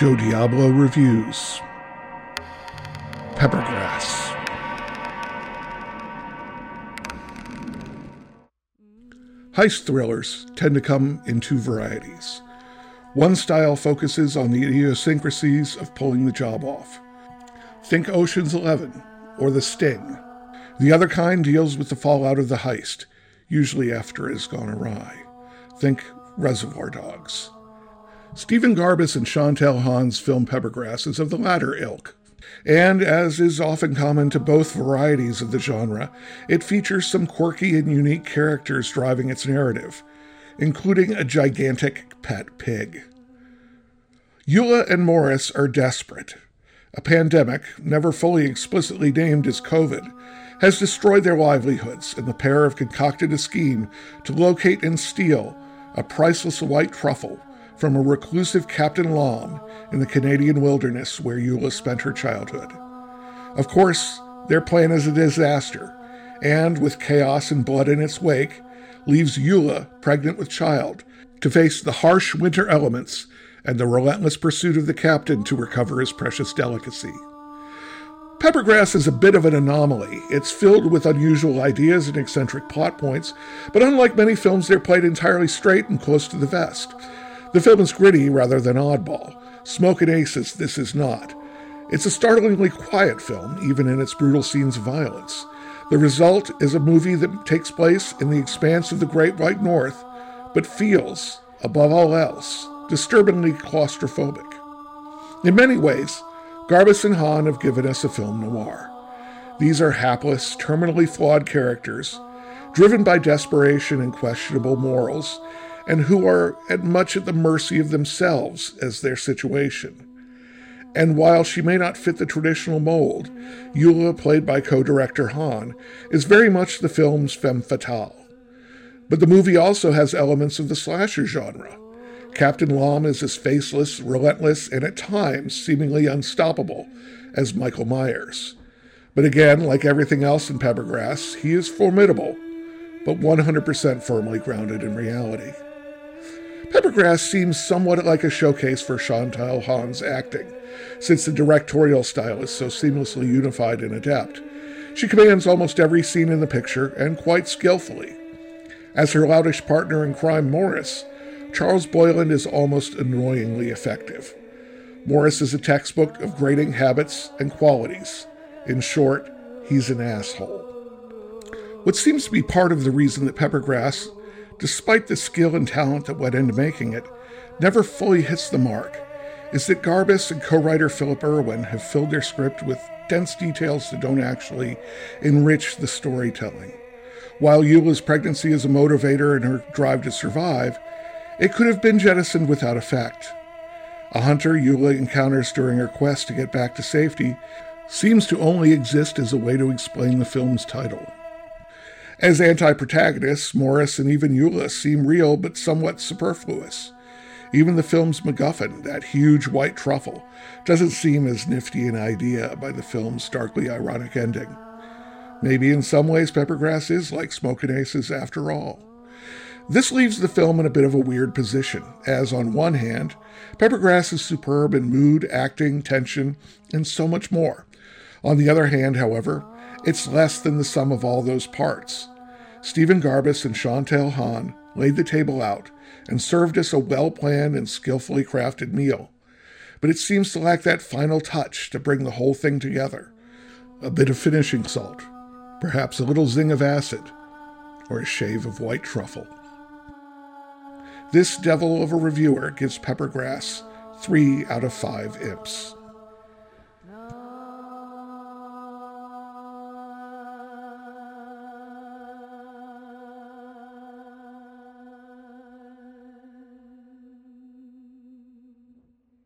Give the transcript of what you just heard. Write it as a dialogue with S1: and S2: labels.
S1: Joe Diablo reviews Peppergrass. Heist thrillers tend to come in two varieties. One style focuses on the idiosyncrasies of pulling the job off. Think Ocean's Eleven or The Sting. The other kind deals with the fallout of the heist, usually after it has gone awry. Think Reservoir Dogs. Stephen Garbus and Chantal Hahn's film Peppergrass is of the latter ilk. And as is often common to both varieties of the genre, it features some quirky and unique characters driving its narrative, including a gigantic pet pig. Eula and Morris are desperate. A pandemic, never fully explicitly named as COVID, has destroyed their livelihoods, and the pair have concocted a scheme to locate and steal a priceless white truffle from a reclusive Captain Lom in the Canadian wilderness where Eula spent her childhood. Of course, their plan is a disaster, and with chaos and blood in its wake, leaves Eula, pregnant with child, to face the harsh winter elements and the relentless pursuit of the captain to recover his precious delicacy. Peppergrass is a bit of an anomaly. It's filled with unusual ideas and eccentric plot points, but unlike many films, they're played entirely straight and close to the vest. The film is gritty rather than oddball. Smokin' Aces, this is not. It's a startlingly quiet film, even in its brutal scenes of violence. The result is a movie that takes place in the expanse of the Great White North, but feels, above all else, disturbingly claustrophobic. In many ways, Garbus and Hahn have given us a film noir. These are hapless, terminally flawed characters, driven by desperation and questionable morals, and who are at much at the mercy of themselves as their situation. And while she may not fit the traditional mold, Eula, played by co director Hahn, is very much the film's femme fatale. But the movie also has elements of the slasher genre. Captain Lom is as faceless, relentless, and at times seemingly unstoppable as Michael Myers. But again, like everything else in Peppergrass, he is formidable, but 100% firmly grounded in reality. Peppergrass seems somewhat like a showcase for Chantal Hahn's acting, since the directorial style is so seamlessly unified and adept. She commands almost every scene in the picture, and quite skillfully. As her loutish partner in crime, Morris, Charles Boylan is almost annoyingly effective. Morris is a textbook of grating habits and qualities. In short, he's an asshole. What seems to be part of the reason that Peppergrass despite the skill and talent that went into making it, never fully hits the mark is that Garbus and co writer Philip Irwin have filled their script with dense details that don't actually enrich the storytelling. While Eula's pregnancy is a motivator in her drive to survive, it could have been jettisoned without effect. A hunter Eula encounters during her quest to get back to safety seems to only exist as a way to explain the film's title. As anti protagonists, Morris and even Eula seem real but somewhat superfluous. Even the film's MacGuffin, that huge white truffle, doesn't seem as nifty an idea by the film's darkly ironic ending. Maybe in some ways Peppergrass is like Smokin' Aces after all. This leaves the film in a bit of a weird position, as on one hand, Peppergrass is superb in mood, acting, tension, and so much more. On the other hand, however, it's less than the sum of all those parts. Stephen Garbus and Chantal Hahn laid the table out and served us a well planned and skillfully crafted meal. But it seems to lack that final touch to bring the whole thing together. A bit of finishing salt, perhaps a little zing of acid, or a shave of white truffle. This devil of a reviewer gives Peppergrass three out of five imps.